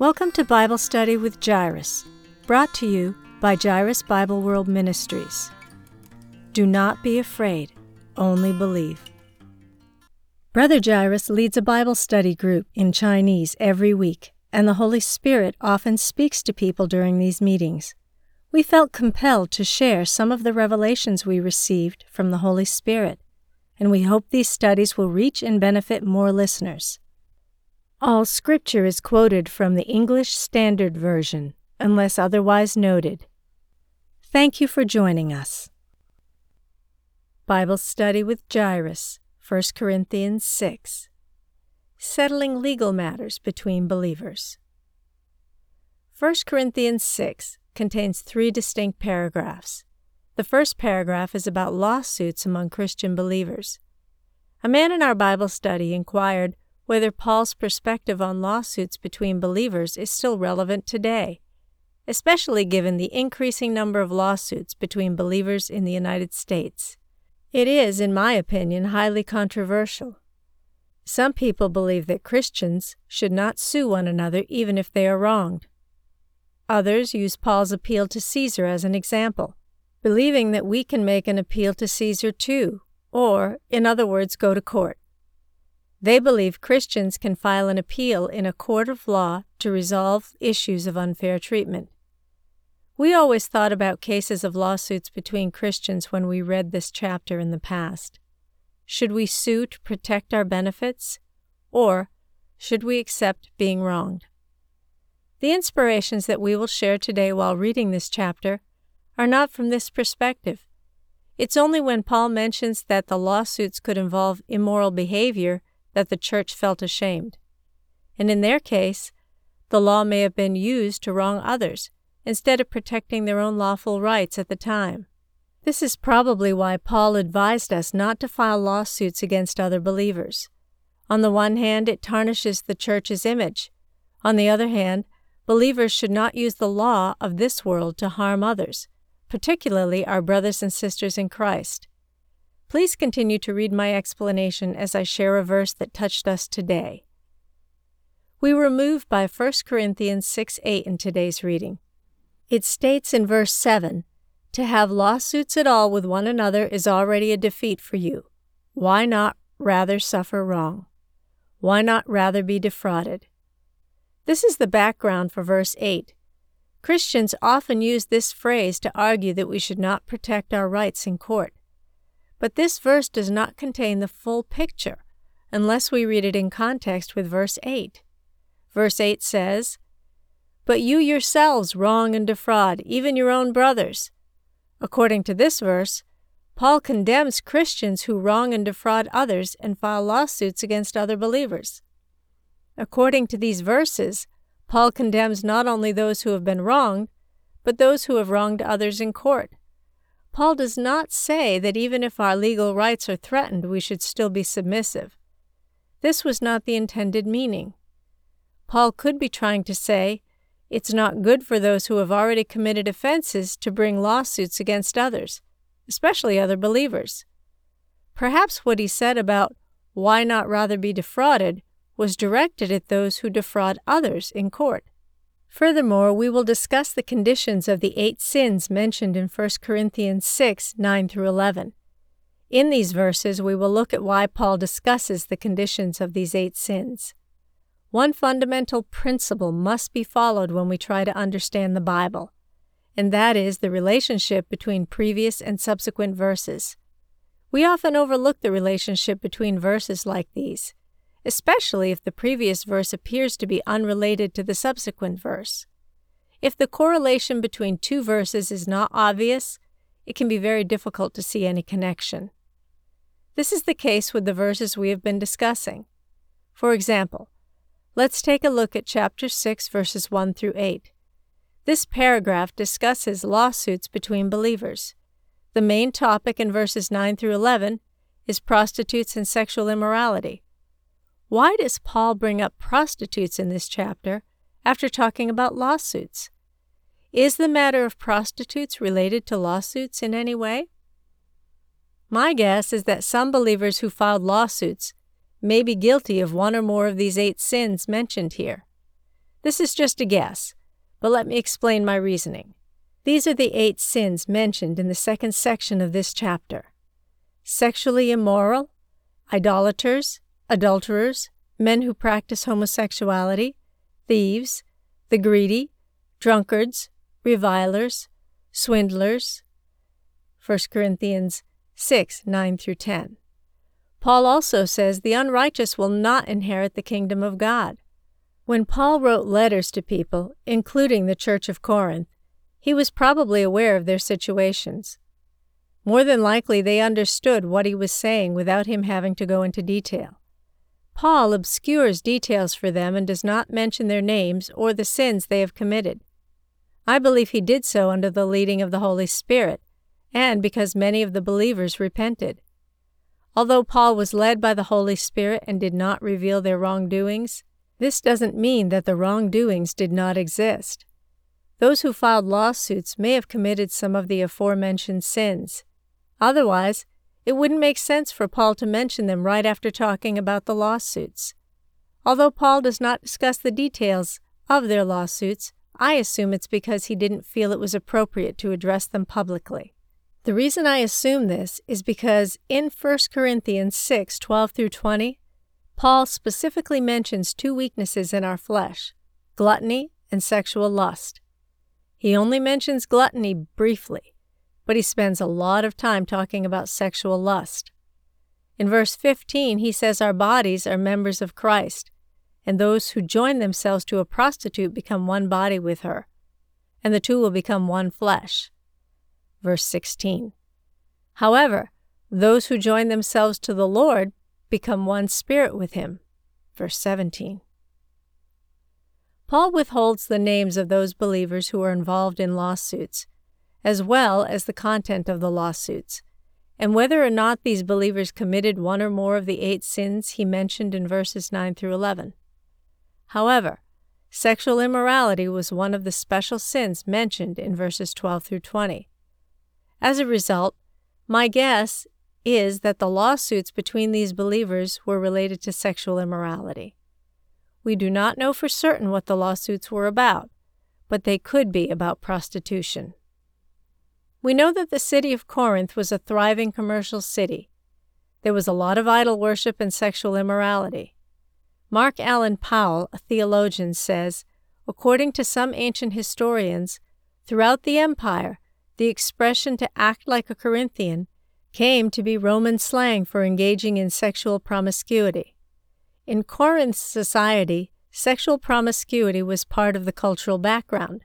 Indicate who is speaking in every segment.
Speaker 1: Welcome to Bible Study with Jairus, brought to you by Jairus Bible World Ministries. Do not be afraid, only believe. Brother Jairus leads a Bible study group in Chinese every week, and the Holy Spirit often speaks to people during these meetings. We felt compelled to share some of the revelations we received from the Holy Spirit, and we hope these studies will reach and benefit more listeners. All scripture is quoted from the English Standard Version, unless otherwise noted. Thank you for joining us. Bible Study with Jairus, 1 Corinthians 6. Settling legal matters between believers. 1 Corinthians 6 contains three distinct paragraphs. The first paragraph is about lawsuits among Christian believers. A man in our Bible study inquired whether Paul's perspective on lawsuits between believers is still relevant today, especially given the increasing number of lawsuits between believers in the United States. It is, in my opinion, highly controversial. Some people believe that Christians should not sue one another even if they are wronged. Others use Paul's appeal to Caesar as an example, believing that we can make an appeal to Caesar too, or, in other words, go to court. They believe Christians can file an appeal in a court of law to resolve issues of unfair treatment. We always thought about cases of lawsuits between Christians when we read this chapter in the past. Should we sue to protect our benefits? Or should we accept being wronged? The inspirations that we will share today while reading this chapter are not from this perspective. It's only when Paul mentions that the lawsuits could involve immoral behavior that the church felt ashamed. And in their case, the law may have been used to wrong others instead of protecting their own lawful rights at the time. This is probably why Paul advised us not to file lawsuits against other believers. On the one hand, it tarnishes the church's image. On the other hand, believers should not use the law of this world to harm others, particularly our brothers and sisters in Christ. Please continue to read my explanation as I share a verse that touched us today. We were moved by 1 Corinthians 6 8 in today's reading. It states in verse 7 To have lawsuits at all with one another is already a defeat for you. Why not rather suffer wrong? Why not rather be defrauded? This is the background for verse 8. Christians often use this phrase to argue that we should not protect our rights in court. But this verse does not contain the full picture unless we read it in context with verse 8. Verse 8 says, But you yourselves wrong and defraud, even your own brothers. According to this verse, Paul condemns Christians who wrong and defraud others and file lawsuits against other believers. According to these verses, Paul condemns not only those who have been wronged, but those who have wronged others in court. Paul does not say that even if our legal rights are threatened, we should still be submissive. This was not the intended meaning. Paul could be trying to say, it's not good for those who have already committed offenses to bring lawsuits against others, especially other believers. Perhaps what he said about why not rather be defrauded was directed at those who defraud others in court. Furthermore, we will discuss the conditions of the eight sins mentioned in 1 Corinthians 6 9 through 11. In these verses, we will look at why Paul discusses the conditions of these eight sins. One fundamental principle must be followed when we try to understand the Bible, and that is the relationship between previous and subsequent verses. We often overlook the relationship between verses like these especially if the previous verse appears to be unrelated to the subsequent verse. If the correlation between two verses is not obvious, it can be very difficult to see any connection. This is the case with the verses we have been discussing. For example, let's take a look at chapter 6, verses 1 through 8. This paragraph discusses lawsuits between believers. The main topic in verses 9 through 11 is prostitutes and sexual immorality. Why does Paul bring up prostitutes in this chapter after talking about lawsuits? Is the matter of prostitutes related to lawsuits in any way? My guess is that some believers who filed lawsuits may be guilty of one or more of these eight sins mentioned here. This is just a guess, but let me explain my reasoning. These are the eight sins mentioned in the second section of this chapter sexually immoral, idolaters, adulterers, men who practice homosexuality, thieves, the greedy, drunkards, revilers, swindlers. 1 Corinthians 6 9 through 10. Paul also says the unrighteous will not inherit the kingdom of God. When Paul wrote letters to people, including the Church of Corinth, he was probably aware of their situations. More than likely, they understood what he was saying without him having to go into detail. Paul obscures details for them and does not mention their names or the sins they have committed. I believe he did so under the leading of the Holy Spirit, and because many of the believers repented. Although Paul was led by the Holy Spirit and did not reveal their wrongdoings, this doesn't mean that the wrongdoings did not exist. Those who filed lawsuits may have committed some of the aforementioned sins. Otherwise, it wouldn't make sense for Paul to mention them right after talking about the lawsuits. Although Paul does not discuss the details of their lawsuits, I assume it's because he didn't feel it was appropriate to address them publicly. The reason I assume this is because in 1 Corinthians 6 12 through 20, Paul specifically mentions two weaknesses in our flesh gluttony and sexual lust. He only mentions gluttony briefly, but he spends a lot of time talking about sexual lust. In verse 15, he says our bodies are members of Christ, and those who join themselves to a prostitute become one body with her, and the two will become one flesh. Verse 16. However, those who join themselves to the Lord become one spirit with him. Verse 17. Paul withholds the names of those believers who are involved in lawsuits, as well as the content of the lawsuits, and whether or not these believers committed one or more of the eight sins he mentioned in verses 9 through 11. However, sexual immorality was one of the special sins mentioned in verses 12 through 20. As a result, my guess is that the lawsuits between these believers were related to sexual immorality. We do not know for certain what the lawsuits were about, but they could be about prostitution. We know that the city of Corinth was a thriving commercial city. There was a lot of idol worship and sexual immorality. Mark Allan Powell, a theologian, says according to some ancient historians, throughout the empire, the expression to act like a Corinthian came to be Roman slang for engaging in sexual promiscuity. In Corinth's society, sexual promiscuity was part of the cultural background.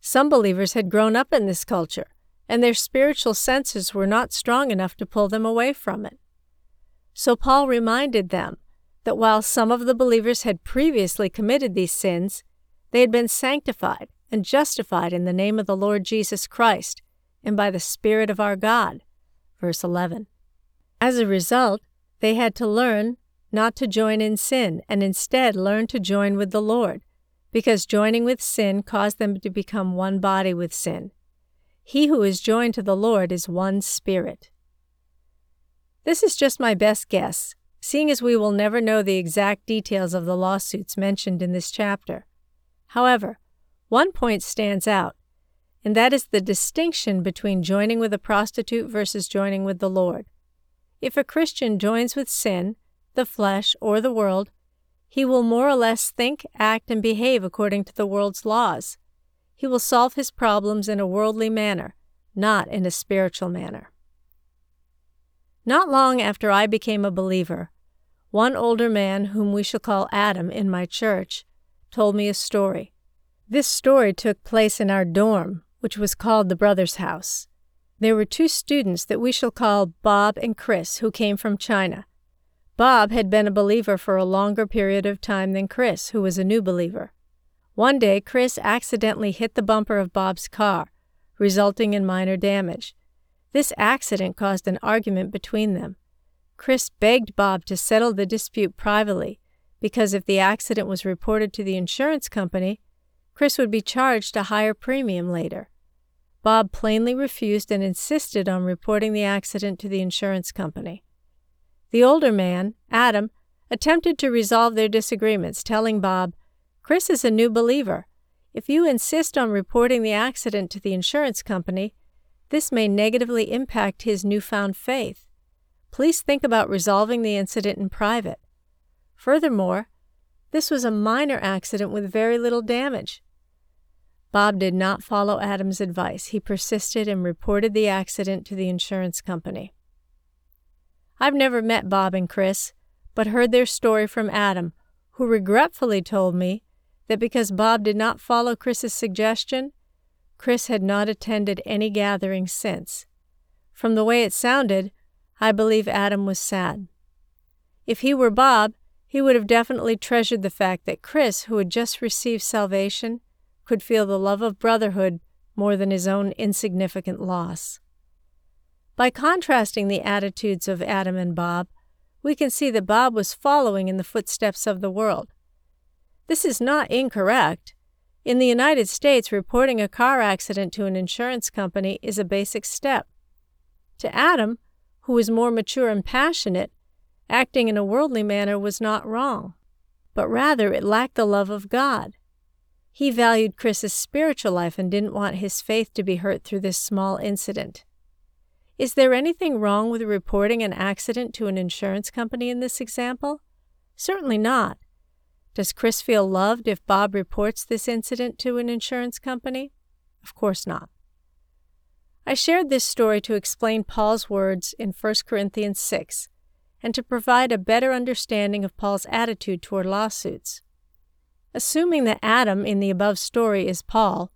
Speaker 1: Some believers had grown up in this culture, and their spiritual senses were not strong enough to pull them away from it. So Paul reminded them that while some of the believers had previously committed these sins, they had been sanctified and justified in the name of the Lord Jesus Christ and by the Spirit of our God. Verse 11. As a result, they had to learn not to join in sin, and instead learn to join with the Lord, because joining with sin caused them to become one body with sin. He who is joined to the Lord is one spirit. This is just my best guess, seeing as we will never know the exact details of the lawsuits mentioned in this chapter. However, one point stands out, and that is the distinction between joining with a prostitute versus joining with the Lord. If a Christian joins with sin, the flesh, or the world, he will more or less think, act, and behave according to the world's laws. He will solve his problems in a worldly manner, not in a spiritual manner. Not long after I became a believer, one older man, whom we shall call Adam in my church, told me a story. This story took place in our dorm, which was called the Brothers' House. There were two students that we shall call Bob and Chris who came from China. Bob had been a believer for a longer period of time than Chris, who was a new believer. One day, Chris accidentally hit the bumper of Bob's car, resulting in minor damage. This accident caused an argument between them. Chris begged Bob to settle the dispute privately because if the accident was reported to the insurance company, Chris would be charged a higher premium later. Bob plainly refused and insisted on reporting the accident to the insurance company. The older man, Adam, attempted to resolve their disagreements, telling Bob, Chris is a new believer. If you insist on reporting the accident to the insurance company, this may negatively impact his newfound faith. Please think about resolving the incident in private. Furthermore, this was a minor accident with very little damage. Bob did not follow Adam's advice. He persisted and reported the accident to the insurance company. I've never met Bob and Chris, but heard their story from Adam, who regretfully told me that because Bob did not follow Chris's suggestion, Chris had not attended any gathering since. From the way it sounded, I believe Adam was sad. If he were Bob, he would have definitely treasured the fact that Chris, who had just received salvation, could feel the love of brotherhood more than his own insignificant loss. By contrasting the attitudes of Adam and Bob, we can see that Bob was following in the footsteps of the world. This is not incorrect. In the United States, reporting a car accident to an insurance company is a basic step. To Adam, who was more mature and passionate, acting in a worldly manner was not wrong, but rather it lacked the love of God. He valued Chris's spiritual life and didn't want his faith to be hurt through this small incident. Is there anything wrong with reporting an accident to an insurance company in this example? Certainly not. Does Chris feel loved if Bob reports this incident to an insurance company? Of course not. I shared this story to explain Paul's words in 1 Corinthians 6 and to provide a better understanding of Paul's attitude toward lawsuits. Assuming that Adam in the above story is Paul,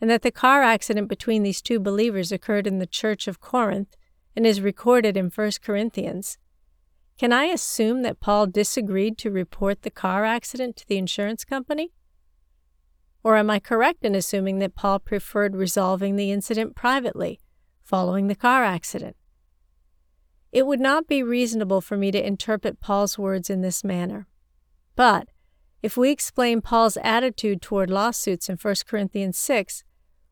Speaker 1: and that the car accident between these two believers occurred in the church of Corinth and is recorded in 1 Corinthians, can I assume that Paul disagreed to report the car accident to the insurance company? Or am I correct in assuming that Paul preferred resolving the incident privately, following the car accident? It would not be reasonable for me to interpret Paul's words in this manner. But if we explain Paul's attitude toward lawsuits in 1 Corinthians 6,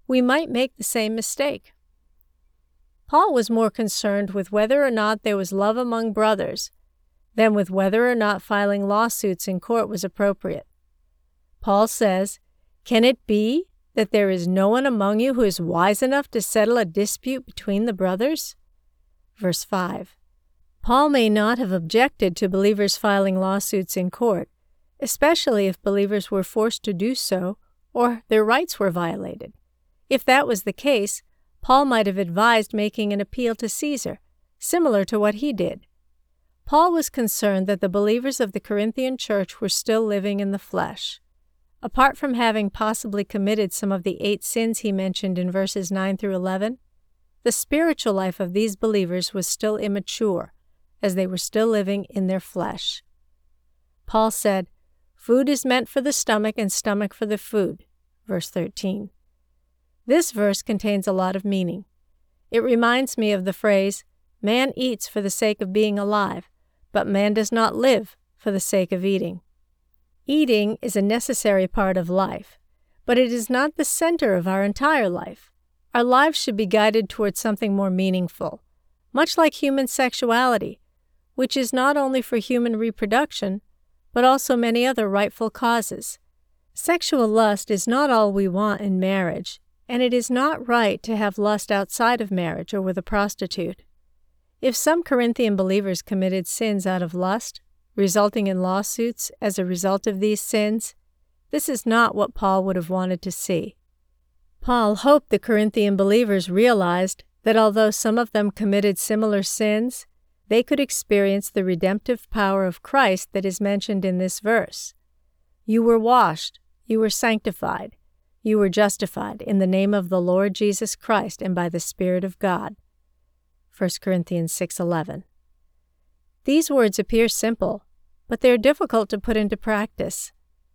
Speaker 1: we might make the same mistake. Paul was more concerned with whether or not there was love among brothers than with whether or not filing lawsuits in court was appropriate. Paul says, Can it be that there is no one among you who is wise enough to settle a dispute between the brothers? Verse 5. Paul may not have objected to believers filing lawsuits in court, especially if believers were forced to do so or their rights were violated. If that was the case, Paul might have advised making an appeal to Caesar, similar to what he did. Paul was concerned that the believers of the Corinthian church were still living in the flesh. Apart from having possibly committed some of the eight sins he mentioned in verses 9 through 11, the spiritual life of these believers was still immature, as they were still living in their flesh. Paul said, Food is meant for the stomach and stomach for the food. Verse 13. This verse contains a lot of meaning. It reminds me of the phrase, Man eats for the sake of being alive, but man does not live for the sake of eating. Eating is a necessary part of life, but it is not the center of our entire life. Our lives should be guided towards something more meaningful, much like human sexuality, which is not only for human reproduction, but also many other rightful causes. Sexual lust is not all we want in marriage, and it is not right to have lust outside of marriage or with a prostitute. If some Corinthian believers committed sins out of lust, resulting in lawsuits as a result of these sins, this is not what Paul would have wanted to see. Paul hoped the Corinthian believers realized that although some of them committed similar sins, they could experience the redemptive power of Christ that is mentioned in this verse. You were washed, you were sanctified, you were justified in the name of the Lord Jesus Christ and by the Spirit of God. 1 Corinthians 6:11. These words appear simple, but they are difficult to put into practice.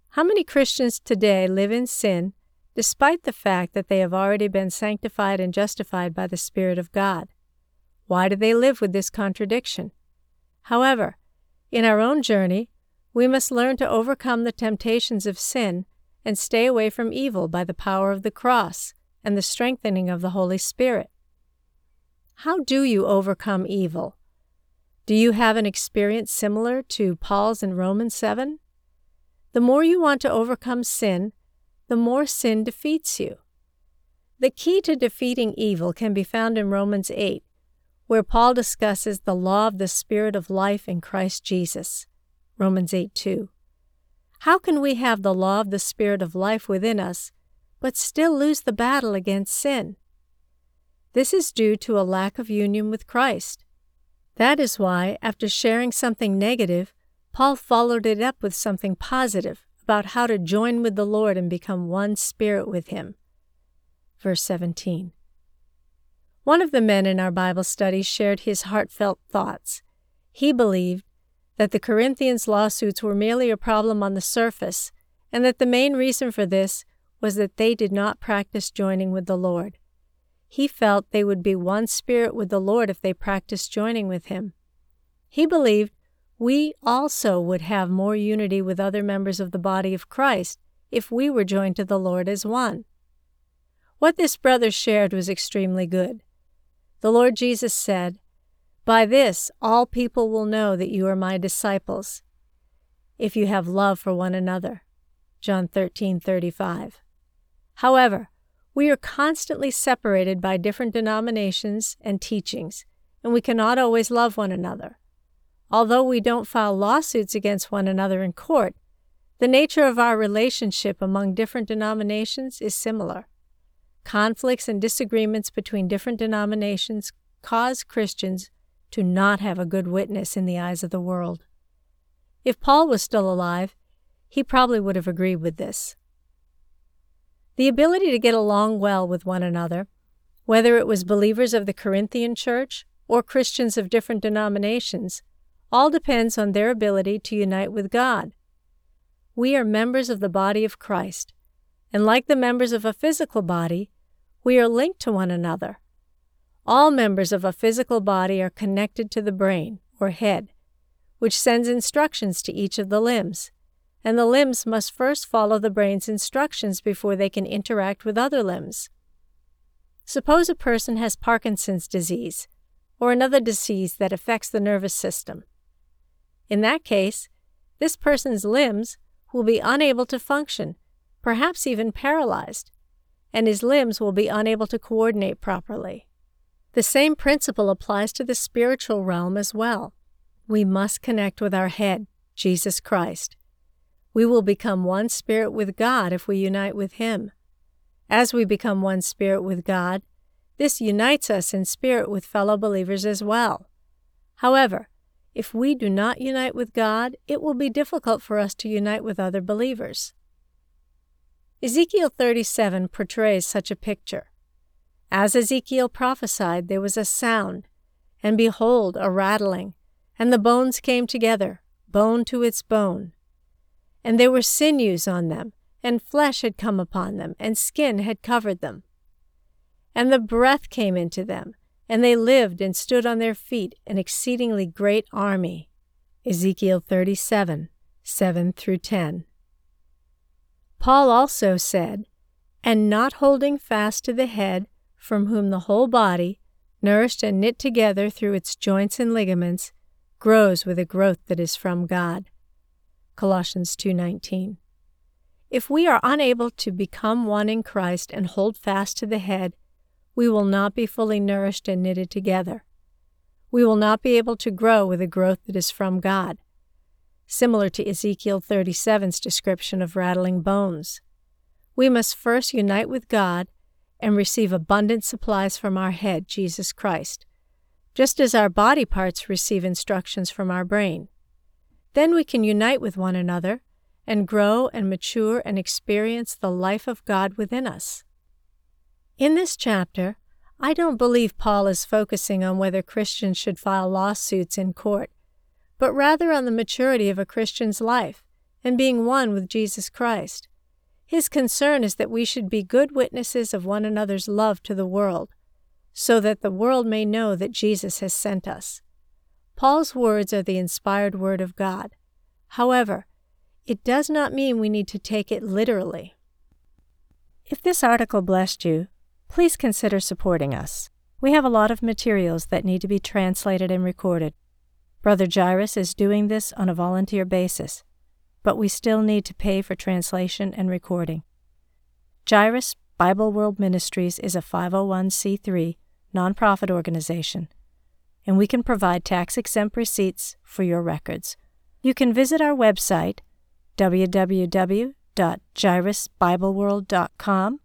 Speaker 1: How many Christians today live in sin despite the fact that they have already been sanctified and justified by the Spirit of God? Why do they live with this contradiction? However, in our own journey, we must learn to overcome the temptations of sin and stay away from evil by the power of the cross and the strengthening of the Holy Spirit. How do you overcome evil? Do you have an experience similar to Paul's in Romans 7? The more you want to overcome sin, the more sin defeats you. The key to defeating evil can be found in Romans 8, where Paul discusses the law of the Spirit of life in Christ Jesus. Romans 8 2. How can we have the law of the Spirit of life within us, but still lose the battle against sin? This is due to a lack of union with Christ. That is why, after sharing something negative, Paul followed it up with something positive about how to join with the Lord and become one spirit with Him. Verse 17. One of the men in our Bible study shared his heartfelt thoughts. He believed that the Corinthians' lawsuits were merely a problem on the surface, and that the main reason for this was that they did not practice joining with the Lord. He felt they would be one spirit with the Lord if they practiced joining with Him. He believed we also would have more unity with other members of the body of Christ if we were joined to the Lord as one. What this brother shared was extremely good. The Lord Jesus said, By this all people will know that you are my disciples, if you have love for one another. John 13:35. However, we are constantly separated by different denominations and teachings, and we cannot always love one another. Although we don't file lawsuits against one another in court, the nature of our relationship among different denominations is similar. Conflicts and disagreements between different denominations cause Christians to not have a good witness in the eyes of the world. If Paul was still alive, he probably would have agreed with this. The ability to get along well with one another, whether it was believers of the Corinthian church or Christians of different denominations, all depends on their ability to unite with God. We are members of the body of Christ, and like the members of a physical body, we are linked to one another. All members of a physical body are connected to the brain, or head, which sends instructions to each of the limbs and the limbs must first follow the brain's instructions before they can interact with other limbs. Suppose a person has Parkinson's disease or another disease that affects the nervous system. In that case, this person's limbs will be unable to function, perhaps even paralyzed, and his limbs will be unable to coordinate properly. The same principle applies to the spiritual realm as well. We must connect with our head, Jesus Christ, we will become one spirit with God if we unite with Him. As we become one spirit with God, this unites us in spirit with fellow believers as well. However, if we do not unite with God, it will be difficult for us to unite with other believers. Ezekiel 37 portrays such a picture. As Ezekiel prophesied, there was a sound, and behold, a rattling, and the bones came together, bone to its bone and there were sinews on them, and flesh had come upon them, and skin had covered them. And the breath came into them, and they lived and stood on their feet, an exceedingly great army. Ezekiel 37 7 through 10. Paul also said, And not holding fast to the head, from whom the whole body, nourished and knit together through its joints and ligaments, grows with a growth that is from God. Colossians 2:19. If we are unable to become one in Christ and hold fast to the head, we will not be fully nourished and knitted together. We will not be able to grow with a growth that is from God, similar to Ezekiel 37's description of rattling bones. We must first unite with God and receive abundant supplies from our head, Jesus Christ, just as our body parts receive instructions from our brain. Then we can unite with one another and grow and mature and experience the life of God within us. In this chapter, I don't believe Paul is focusing on whether Christians should file lawsuits in court, but rather on the maturity of a Christian's life and being one with Jesus Christ. His concern is that we should be good witnesses of one another's love to the world, so that the world may know that Jesus has sent us. Paul's words are the inspired word of God. However, it does not mean we need to take it literally. If this article blessed you, please consider supporting us. We have a lot of materials that need to be translated and recorded. Brother Jairus is doing this on a volunteer basis. But we still need to pay for translation and recording. Jairus Bible World Ministries is a 501c3 nonprofit organization, and we can provide tax exempt receipts for your records. You can visit our website, www.jairusbibleworld.com,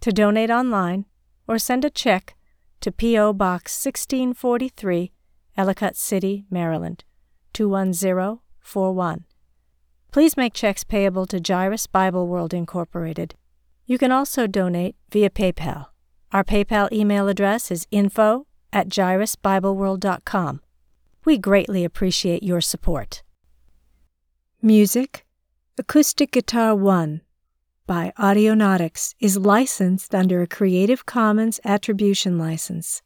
Speaker 1: to donate online or send a check to P.O. Box 1643, Ellicott City, Maryland 21041. Please make checks payable to Jairus Bible World Incorporated. You can also donate via PayPal. Our PayPal email address is info at jairusbibleworld.com. We greatly appreciate your support. Music Acoustic Guitar 1 by Audionautix is licensed under a Creative Commons Attribution License.